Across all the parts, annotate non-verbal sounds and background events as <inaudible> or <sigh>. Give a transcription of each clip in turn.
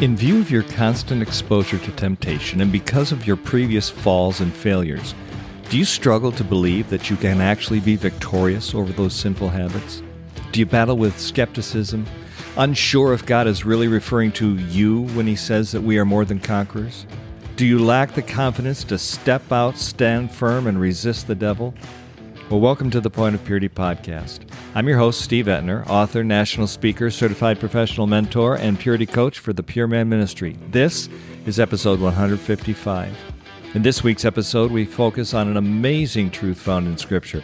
In view of your constant exposure to temptation and because of your previous falls and failures, do you struggle to believe that you can actually be victorious over those sinful habits? Do you battle with skepticism, unsure if God is really referring to you when He says that we are more than conquerors? Do you lack the confidence to step out, stand firm, and resist the devil? Well, welcome to the Point of Purity podcast. I'm your host, Steve Etner, author, national speaker, certified professional mentor, and purity coach for the Pure Man Ministry. This is episode 155. In this week's episode, we focus on an amazing truth found in Scripture.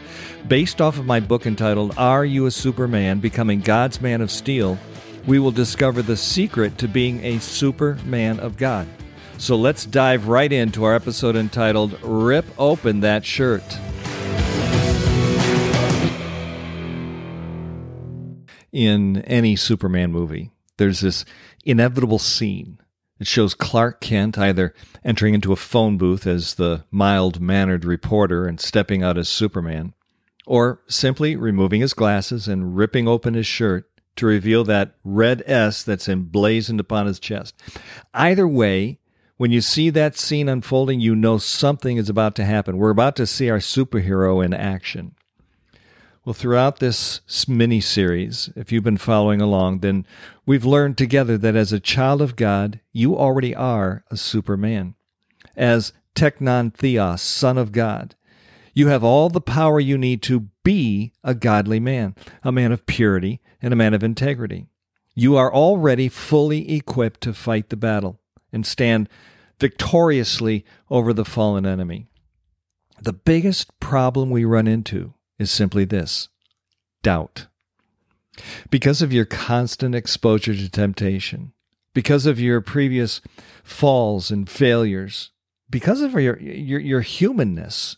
Based off of my book entitled, Are You a Superman? Becoming God's Man of Steel, we will discover the secret to being a superman of God. So let's dive right into our episode entitled, Rip Open That Shirt. In any Superman movie, there's this inevitable scene. It shows Clark Kent either entering into a phone booth as the mild mannered reporter and stepping out as Superman, or simply removing his glasses and ripping open his shirt to reveal that red S that's emblazoned upon his chest. Either way, when you see that scene unfolding, you know something is about to happen. We're about to see our superhero in action. Well, throughout this mini series, if you've been following along, then we've learned together that as a child of God, you already are a superman. As Teknon Theos, Son of God, you have all the power you need to be a godly man, a man of purity, and a man of integrity. You are already fully equipped to fight the battle and stand victoriously over the fallen enemy. The biggest problem we run into is simply this doubt. Because of your constant exposure to temptation, because of your previous falls and failures, because of your, your, your humanness,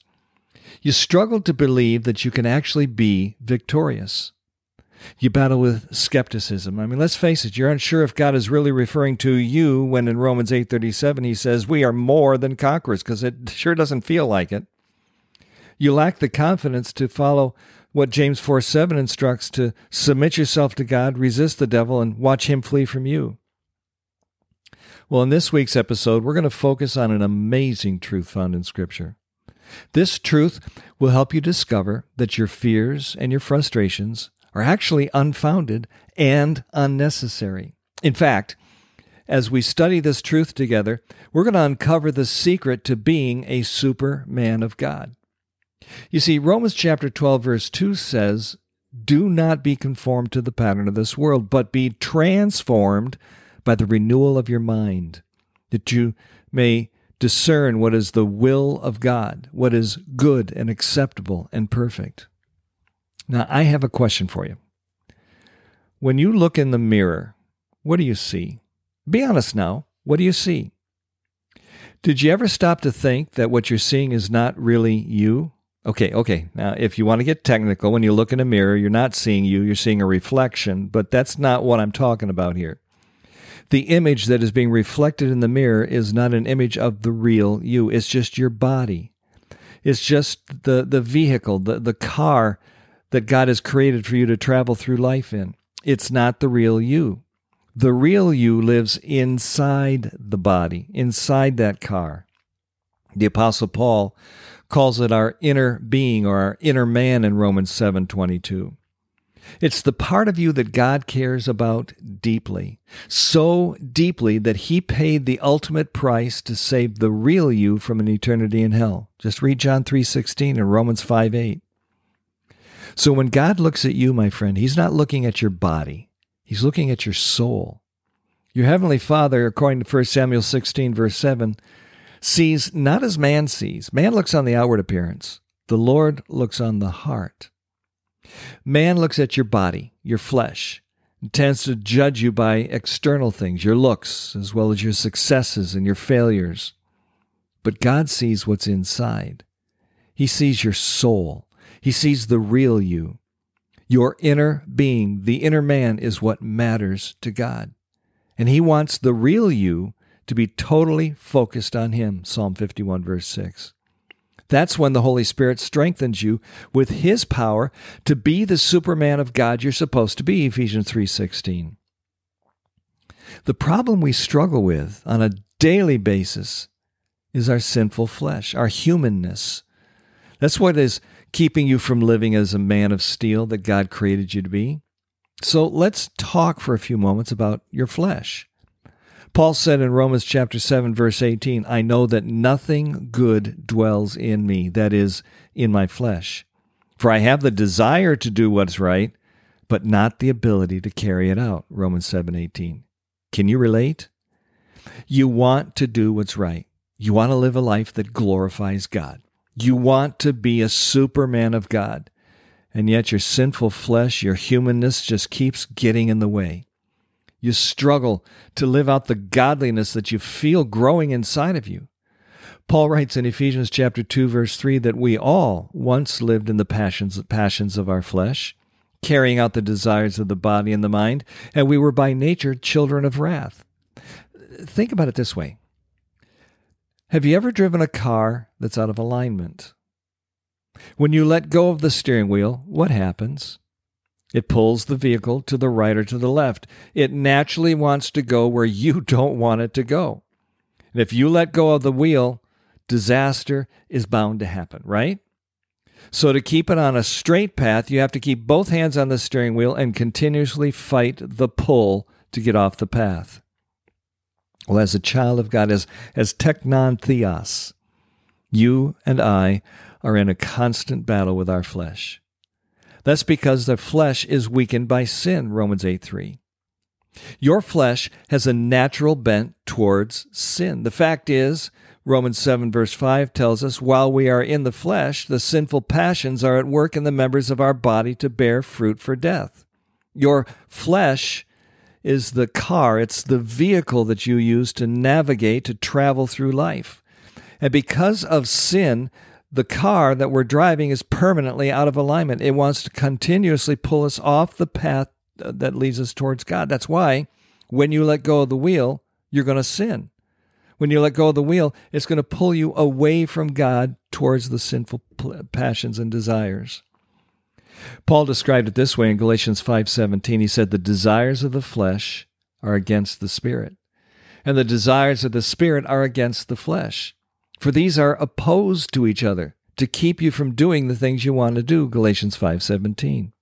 you struggle to believe that you can actually be victorious. You battle with skepticism. I mean, let's face it, you're unsure if God is really referring to you when in Romans 8:37 he says we are more than conquerors because it sure doesn't feel like it. You lack the confidence to follow what James 4 7 instructs to submit yourself to God, resist the devil, and watch him flee from you. Well, in this week's episode, we're going to focus on an amazing truth found in Scripture. This truth will help you discover that your fears and your frustrations are actually unfounded and unnecessary. In fact, as we study this truth together, we're going to uncover the secret to being a superman of God. You see, Romans chapter 12, verse 2 says, Do not be conformed to the pattern of this world, but be transformed by the renewal of your mind, that you may discern what is the will of God, what is good and acceptable and perfect. Now, I have a question for you. When you look in the mirror, what do you see? Be honest now. What do you see? Did you ever stop to think that what you're seeing is not really you? Okay, okay. Now, if you want to get technical, when you look in a mirror, you're not seeing you, you're seeing a reflection, but that's not what I'm talking about here. The image that is being reflected in the mirror is not an image of the real you, it's just your body. It's just the, the vehicle, the, the car that God has created for you to travel through life in. It's not the real you. The real you lives inside the body, inside that car. The Apostle Paul calls it our inner being or our inner man in Romans 7:22. It's the part of you that God cares about deeply, so deeply that he paid the ultimate price to save the real you from an eternity in hell. Just read John 3:16 and Romans 5:8. So when God looks at you, my friend, he's not looking at your body. He's looking at your soul. Your heavenly Father, according to 1 Samuel 16 verse 7, sees not as man sees. Man looks on the outward appearance, the Lord looks on the heart. Man looks at your body, your flesh, tends to judge you by external things, your looks, as well as your successes and your failures. But God sees what's inside. He sees your soul. He sees the real you. Your inner being, the inner man, is what matters to God. And He wants the real you to be totally focused on Him. Psalm 51, verse 6. That's when the Holy Spirit strengthens you with His power to be the Superman of God you're supposed to be, Ephesians 3:16. The problem we struggle with on a daily basis is our sinful flesh, our humanness. That's what is keeping you from living as a man of steel that God created you to be. So let's talk for a few moments about your flesh. Paul said in Romans chapter 7 verse 18, I know that nothing good dwells in me, that is in my flesh. For I have the desire to do what's right, but not the ability to carry it out. Romans 7:18. Can you relate? You want to do what's right. You want to live a life that glorifies God. You want to be a superman of God. And yet your sinful flesh, your humanness just keeps getting in the way. You struggle to live out the godliness that you feel growing inside of you. Paul writes in Ephesians chapter 2 verse 3 that we all once lived in the passions passions of our flesh, carrying out the desires of the body and the mind, and we were by nature children of wrath. Think about it this way. Have you ever driven a car that's out of alignment? When you let go of the steering wheel, what happens? It pulls the vehicle to the right or to the left. It naturally wants to go where you <laughs> don't want it to go. And if you let go of the wheel, disaster is bound to happen, right? So, to keep it on a straight path, you have to keep both hands on the steering wheel and continuously fight the pull to get off the path. Well, as a child of God, as, as teknon theos, you and I are in a constant battle with our flesh. That's because the flesh is weakened by sin, Romans 8 3. Your flesh has a natural bent towards sin. The fact is, Romans 7, verse 5 tells us, while we are in the flesh, the sinful passions are at work in the members of our body to bear fruit for death. Your flesh is the car, it's the vehicle that you use to navigate, to travel through life. And because of sin, the car that we're driving is permanently out of alignment. It wants to continuously pull us off the path uh, that leads us towards God. That's why when you let go of the wheel, you're going to sin. When you let go of the wheel, it's going to pull you away from God towards the sinful passions and desires. Paul described it this way in Galatians 5:17. He said the desires of the flesh are against the spirit, and the desires of the spirit are against the flesh. For these are opposed to each other to keep you from doing the things you want to do, Galatians 5:17.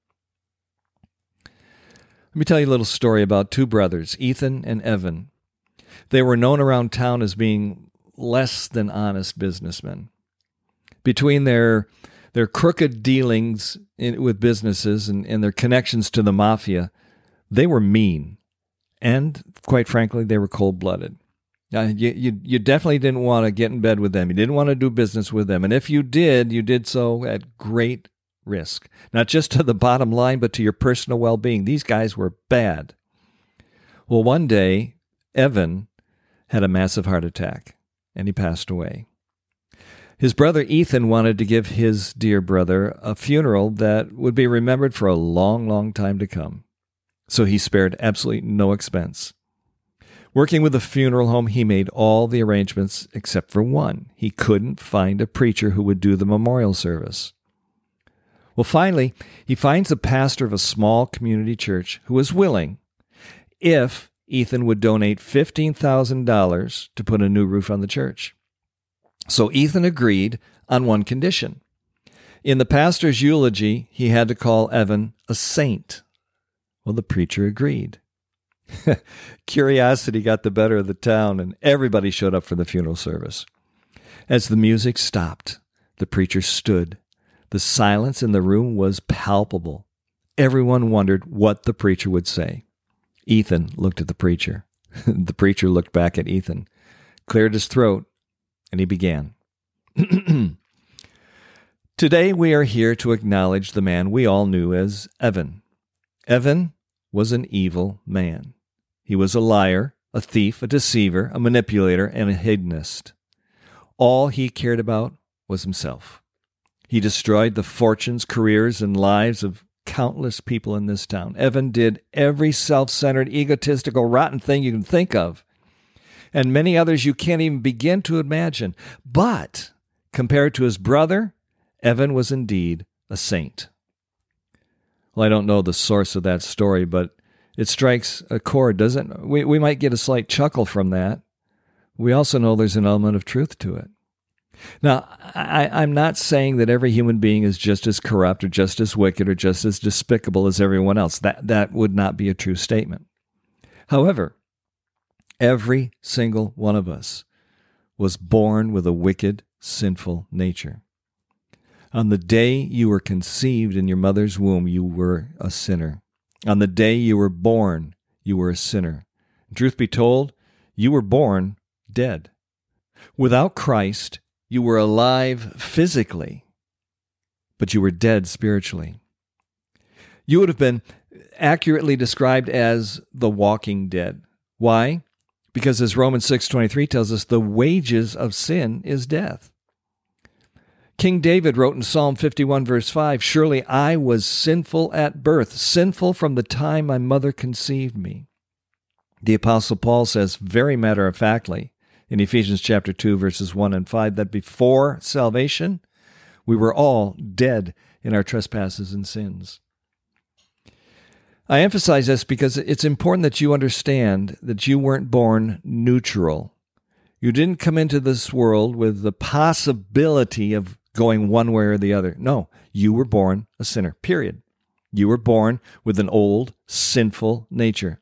Let me tell you a little story about two brothers, Ethan and Evan. They were known around town as being less than honest businessmen. Between their their crooked dealings in, with businesses and, and their connections to the mafia, they were mean. And quite frankly, they were cold blooded. Uh, you, you, you definitely didn't want to get in bed with them. You didn't want to do business with them. And if you did, you did so at great risk, not just to the bottom line, but to your personal well being. These guys were bad. Well, one day, Evan had a massive heart attack and he passed away. His brother Ethan wanted to give his dear brother a funeral that would be remembered for a long, long time to come. So he spared absolutely no expense. Working with the funeral home, he made all the arrangements except for one. He couldn't find a preacher who would do the memorial service. Well, finally, he finds a pastor of a small community church who is willing, if Ethan would donate $15,000 to put a new roof on the church. So Ethan agreed on one condition. In the pastor's eulogy, he had to call Evan a saint. Well, the preacher agreed. <laughs> Curiosity got the better of the town, and everybody showed up for the funeral service. As the music stopped, the preacher stood. The silence in the room was palpable. Everyone wondered what the preacher would say. Ethan looked at the preacher. <laughs> the preacher looked back at Ethan, cleared his throat, and he began. <clears throat> Today we are here to acknowledge the man we all knew as Evan. Evan was an evil man. He was a liar, a thief, a deceiver, a manipulator, and a hedonist. All he cared about was himself. He destroyed the fortunes, careers, and lives of countless people in this town. Evan did every self centered, egotistical, rotten thing you can think of and many others you can't even begin to imagine. But compared to his brother, Evan was indeed a saint. Well, I don't know the source of that story, but it strikes a chord, doesn't? We, we might get a slight chuckle from that. We also know there's an element of truth to it. Now, I, I'm not saying that every human being is just as corrupt or just as wicked or just as despicable as everyone else. That, that would not be a true statement. However, every single one of us was born with a wicked, sinful nature. On the day you were conceived in your mother's womb, you were a sinner. On the day you were born, you were a sinner. Truth be told, you were born dead. Without Christ, you were alive physically, but you were dead spiritually. You would have been accurately described as the walking dead. Why? Because as Romans 6:23 tells us, the wages of sin is death. King David wrote in Psalm 51 verse 5, "Surely I was sinful at birth, sinful from the time my mother conceived me." The apostle Paul says very matter-of-factly, in Ephesians chapter 2 verses 1 and 5 that before salvation we were all dead in our trespasses and sins. I emphasize this because it's important that you understand that you weren't born neutral. You didn't come into this world with the possibility of going one way or the other. No, you were born a sinner, period. You were born with an old, sinful nature.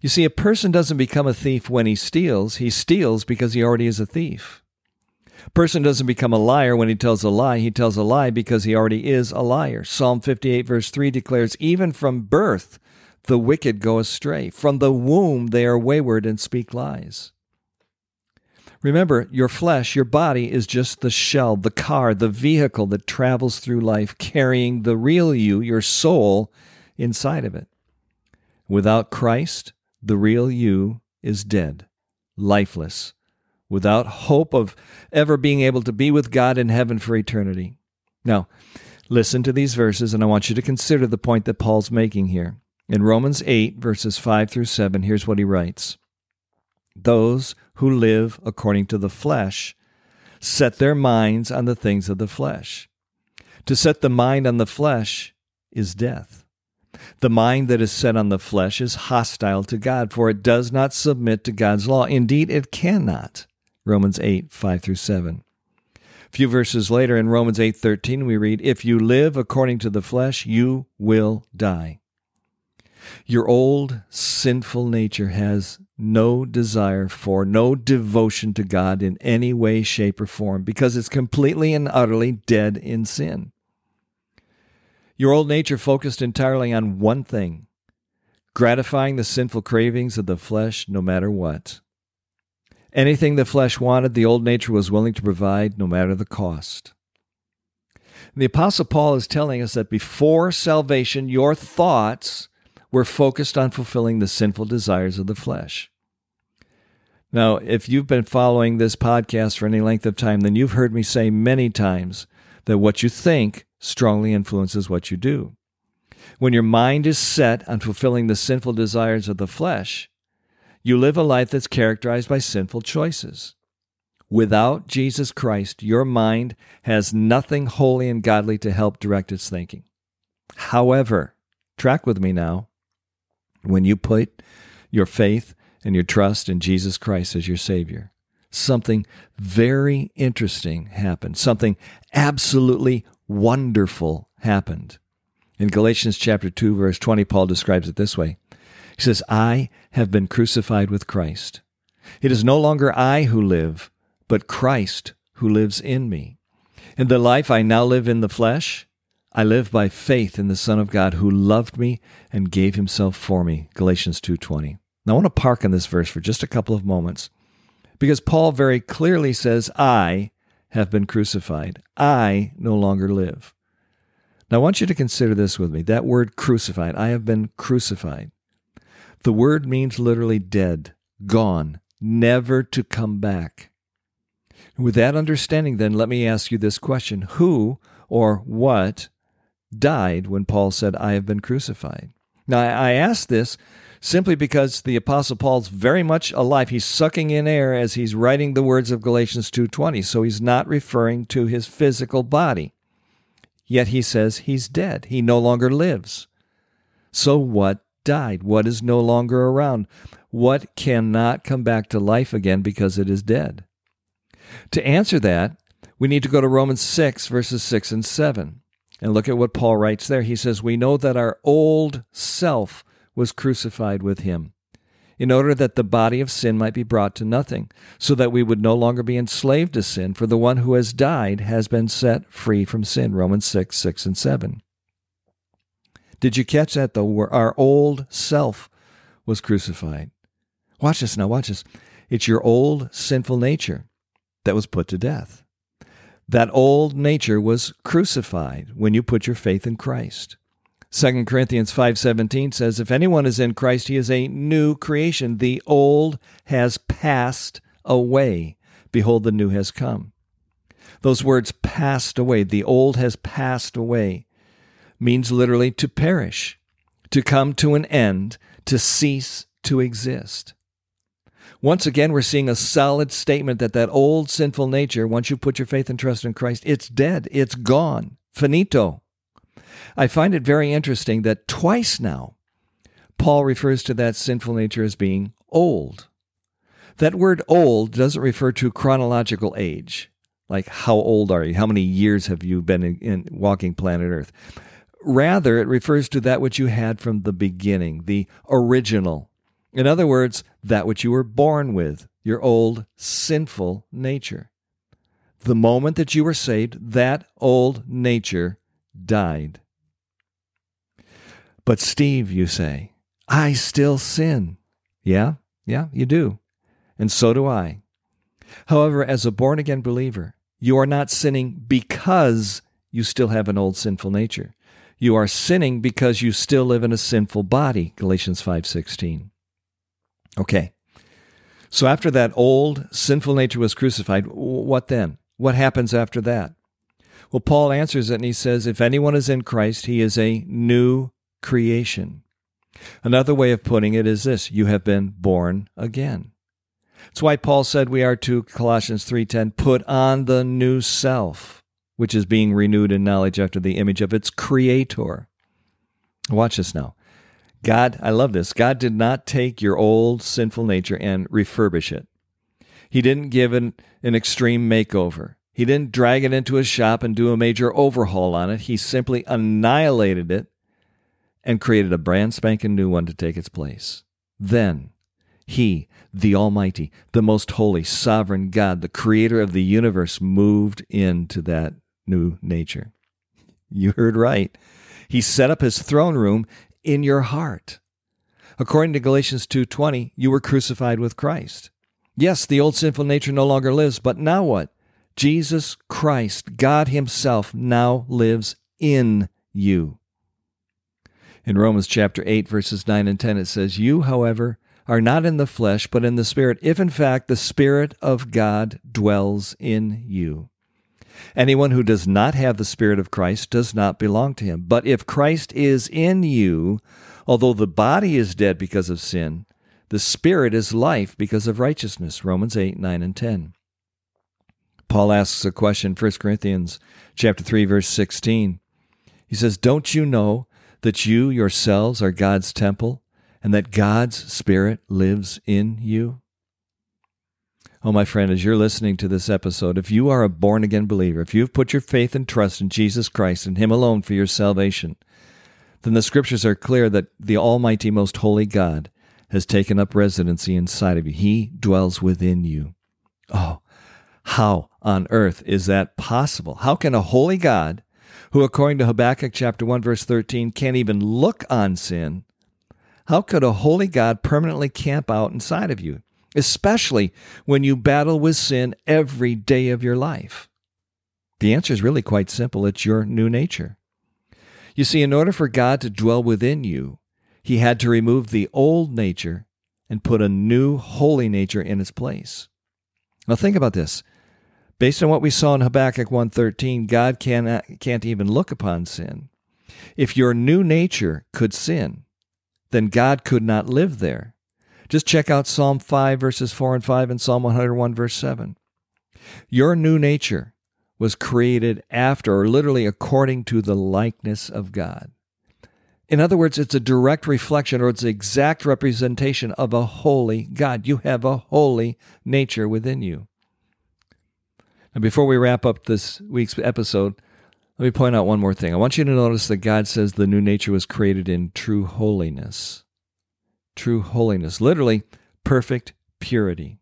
You see, a person doesn't become a thief when he steals, he steals because he already is a thief. A person doesn't become a liar when he tells a lie, he tells a lie because he already is a liar. Psalm 58, verse 3 declares, Even from birth the wicked go astray. From the womb they are wayward and speak lies. Remember, your flesh, your body is just the shell, the car, the vehicle that travels through life carrying the real you, your soul, inside of it. Without Christ, the real you is dead, lifeless, without hope of ever being able to be with God in heaven for eternity. Now, listen to these verses, and I want you to consider the point that Paul's making here. In Romans 8, verses 5 through 7, here's what he writes Those who live according to the flesh set their minds on the things of the flesh. To set the mind on the flesh is death the mind that is set on the flesh is hostile to God, for it does not submit to God's law. Indeed, it cannot. Romans 8, 5 through 7. A few verses later in Romans 8:13 we read, "If you live according to the flesh, you will die." Your old sinful nature has no desire for, no devotion to God in any way, shape, or form because it's completely and utterly dead in sin. Your old nature focused entirely on one thing gratifying the sinful cravings of the flesh no matter what. Anything the flesh wanted, the old nature was willing to provide no matter the cost. The Apostle Paul is telling us that before salvation, your thoughts were focused on fulfilling the sinful desires of the flesh. Now, if you've been following this podcast for any length of time, then you've heard me say many times that what you think strongly influences what you do. When your mind is set on fulfilling the sinful desires of the flesh, you live a life that's characterized by sinful choices. Without Jesus Christ, your mind has nothing holy and godly to help direct its thinking. However, track with me now. When you put your faith and your trust in Jesus Christ as your Savior, something very interesting happened. Something absolutely wonderful happened. In Galatians chapter 2 verse 20 Paul describes it this way. He says, "I have been crucified with Christ. It is no longer I who live, but Christ who lives in me. In the life I now live in the flesh, I live by faith in the Son of God who loved me and gave himself for me." Galatians 2:20. Now I want to park on this verse for just a couple of moments because Paul very clearly says, "I have been crucified. I no longer live. Now, I want you to consider this with me. That word crucified, I have been crucified. The word means literally dead, gone, never to come back. With that understanding, then, let me ask you this question Who or what died when Paul said, I have been crucified? Now, I ask this simply because the apostle Paul's very much alive. He's sucking in air as he's writing the words of Galatians 2:20, so he's not referring to his physical body. Yet he says he's dead. He no longer lives. So what died? What is no longer around? What cannot come back to life again because it is dead? To answer that, we need to go to Romans 6, verses 6 and 7, and look at what Paul writes there. He says, We know that our old self was crucified with him in order that the body of sin might be brought to nothing, so that we would no longer be enslaved to sin, for the one who has died has been set free from sin. Romans 6, 6 and 7. Did you catch that though? Our old self was crucified. Watch this now, watch this. It's your old sinful nature that was put to death. That old nature was crucified when you put your faith in Christ. 2 Corinthians 5:17 says if anyone is in Christ he is a new creation. The old has passed away. Behold the new has come. Those words passed away the old has passed away means literally to perish to come to an end to cease to exist once again we're seeing a solid statement that that old sinful nature once you put your faith and trust in Christ it's dead it's gone finito I find it very interesting that twice now, Paul refers to that sinful nature as being old. That word old doesn't refer to chronological age, like how old are you? How many years have you been in, in, walking planet Earth? Rather, it refers to that which you had from the beginning, the original. In other words, that which you were born with, your old sinful nature. The moment that you were saved, that old nature died. But Steve, you say, I still sin. Yeah, yeah, you do. And so do I. However, as a born again believer, you are not sinning because you still have an old sinful nature. You are sinning because you still live in a sinful body, Galatians 5:16. Okay. So after that old sinful nature was crucified, what then? What happens after that? Well, Paul answers it and he says, If anyone is in Christ, he is a new creation. Another way of putting it is this you have been born again. That's why Paul said we are to Colossians 3:10 put on the new self, which is being renewed in knowledge after the image of its creator. Watch this now. God, I love this. God did not take your old sinful nature and refurbish it. He didn't give it an extreme makeover. He didn't drag it into his shop and do a major overhaul on it. He simply annihilated it and created a brand spanking new one to take its place. Then, He, the Almighty, the most holy, sovereign God, the creator of the universe, moved into that new nature. You heard right. He set up his throne room in your heart. According to Galatians 2:20, you were crucified with Christ. Yes, the old sinful nature no longer lives, but now what? Jesus Christ, God himself now lives in you. In Romans chapter 8, verses 9 and 10, it says, You, however, are not in the flesh, but in the Spirit, if in fact the Spirit of God dwells in you. Anyone who does not have the Spirit of Christ does not belong to him. But if Christ is in you, although the body is dead because of sin, the Spirit is life because of righteousness. Romans 8, 9, and 10. Paul asks a question, 1 Corinthians chapter 3, verse 16. He says, Don't you know that you yourselves are God's temple and that God's Spirit lives in you? Oh, my friend, as you're listening to this episode, if you are a born again believer, if you've put your faith and trust in Jesus Christ and Him alone for your salvation, then the scriptures are clear that the Almighty, most holy God has taken up residency inside of you. He dwells within you. Oh, how on earth is that possible? How can a holy God who, according to Habakkuk chapter 1, verse 13, can't even look on sin, how could a holy God permanently camp out inside of you, especially when you battle with sin every day of your life? The answer is really quite simple it's your new nature. You see, in order for God to dwell within you, he had to remove the old nature and put a new holy nature in its place. Now think about this. Based on what we saw in Habakkuk 1:13, God cannot, can't even look upon sin. If your new nature could sin, then God could not live there. Just check out Psalm 5 verses 4 and 5 and Psalm 101 verse 7. Your new nature was created after or literally according to the likeness of God. In other words, it's a direct reflection or it's the exact representation of a holy God. You have a holy nature within you. And before we wrap up this week's episode, let me point out one more thing. I want you to notice that God says the new nature was created in true holiness. True holiness. Literally, perfect purity.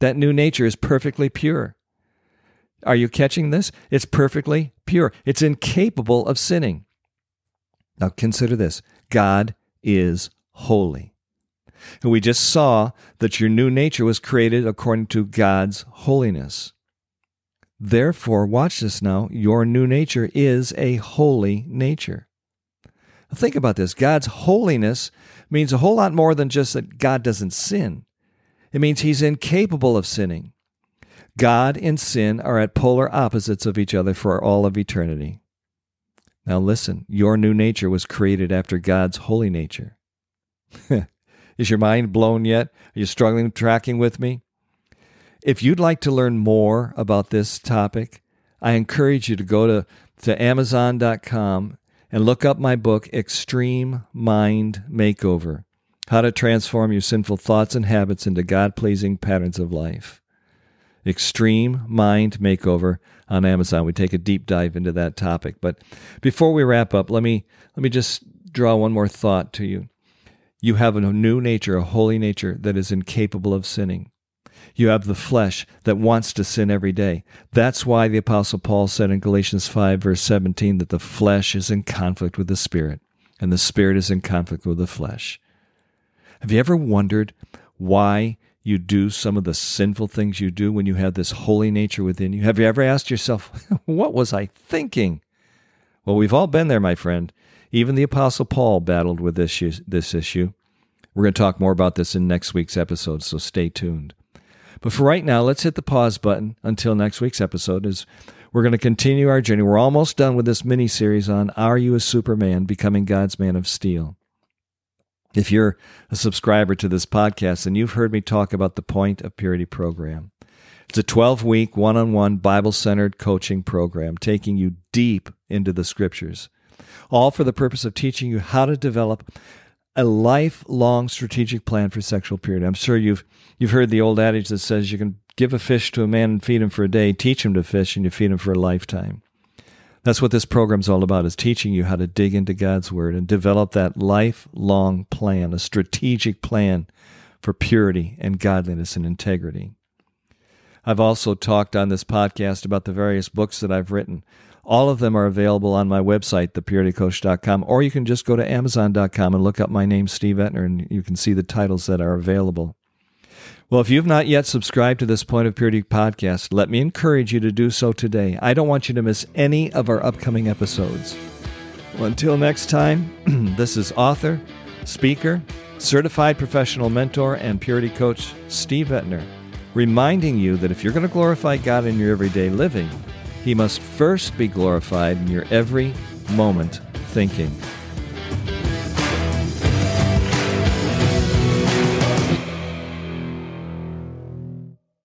That new nature is perfectly pure. Are you catching this? It's perfectly pure. It's incapable of sinning. Now consider this God is holy. And we just saw that your new nature was created according to God's holiness. Therefore, watch this now, your new nature is a holy nature. Think about this God's holiness means a whole lot more than just that God doesn't sin, it means he's incapable of sinning. God and sin are at polar opposites of each other for all of eternity. Now listen, your new nature was created after God's holy nature. <laughs> Is your mind blown yet? Are you struggling tracking with me? If you'd like to learn more about this topic, I encourage you to go to, to Amazon.com and look up my book, Extreme Mind Makeover How to Transform Your Sinful Thoughts and Habits into God Pleasing Patterns of Life. Extreme Mind Makeover on Amazon. We take a deep dive into that topic. But before we wrap up, let me let me just draw one more thought to you. You have a new nature, a holy nature that is incapable of sinning. You have the flesh that wants to sin every day. That's why the apostle Paul said in Galatians 5 verse 17 that the flesh is in conflict with the spirit and the spirit is in conflict with the flesh. Have you ever wondered why you do some of the sinful things you do when you have this holy nature within you? Have you ever asked yourself, <laughs> what was I thinking? Well, we've all been there, my friend. Even the Apostle Paul battled with this issue. This issue. We're going to talk more about this in next week's episode, so stay tuned. But for right now, let's hit the pause button until next week's episode as we're going to continue our journey. We're almost done with this mini series on Are You a Superman? Becoming God's Man of Steel. If you're a subscriber to this podcast, then you've heard me talk about the Point of Purity program. It's a 12 week, one on one, Bible centered coaching program taking you deep into the scriptures, all for the purpose of teaching you how to develop a lifelong strategic plan for sexual purity. I'm sure you've, you've heard the old adage that says you can give a fish to a man and feed him for a day, teach him to fish, and you feed him for a lifetime. That's what this program's all about is teaching you how to dig into God's word and develop that lifelong plan, a strategic plan for purity and godliness and integrity. I've also talked on this podcast about the various books that I've written. All of them are available on my website, thepuritycoach.com, or you can just go to amazon.com and look up my name, Steve Etner, and you can see the titles that are available. Well, if you've not yet subscribed to this Point of Purity podcast, let me encourage you to do so today. I don't want you to miss any of our upcoming episodes. Well, until next time, <clears throat> this is author, speaker, certified professional mentor, and purity coach Steve Etner, reminding you that if you're going to glorify God in your everyday living, He must first be glorified in your every moment thinking.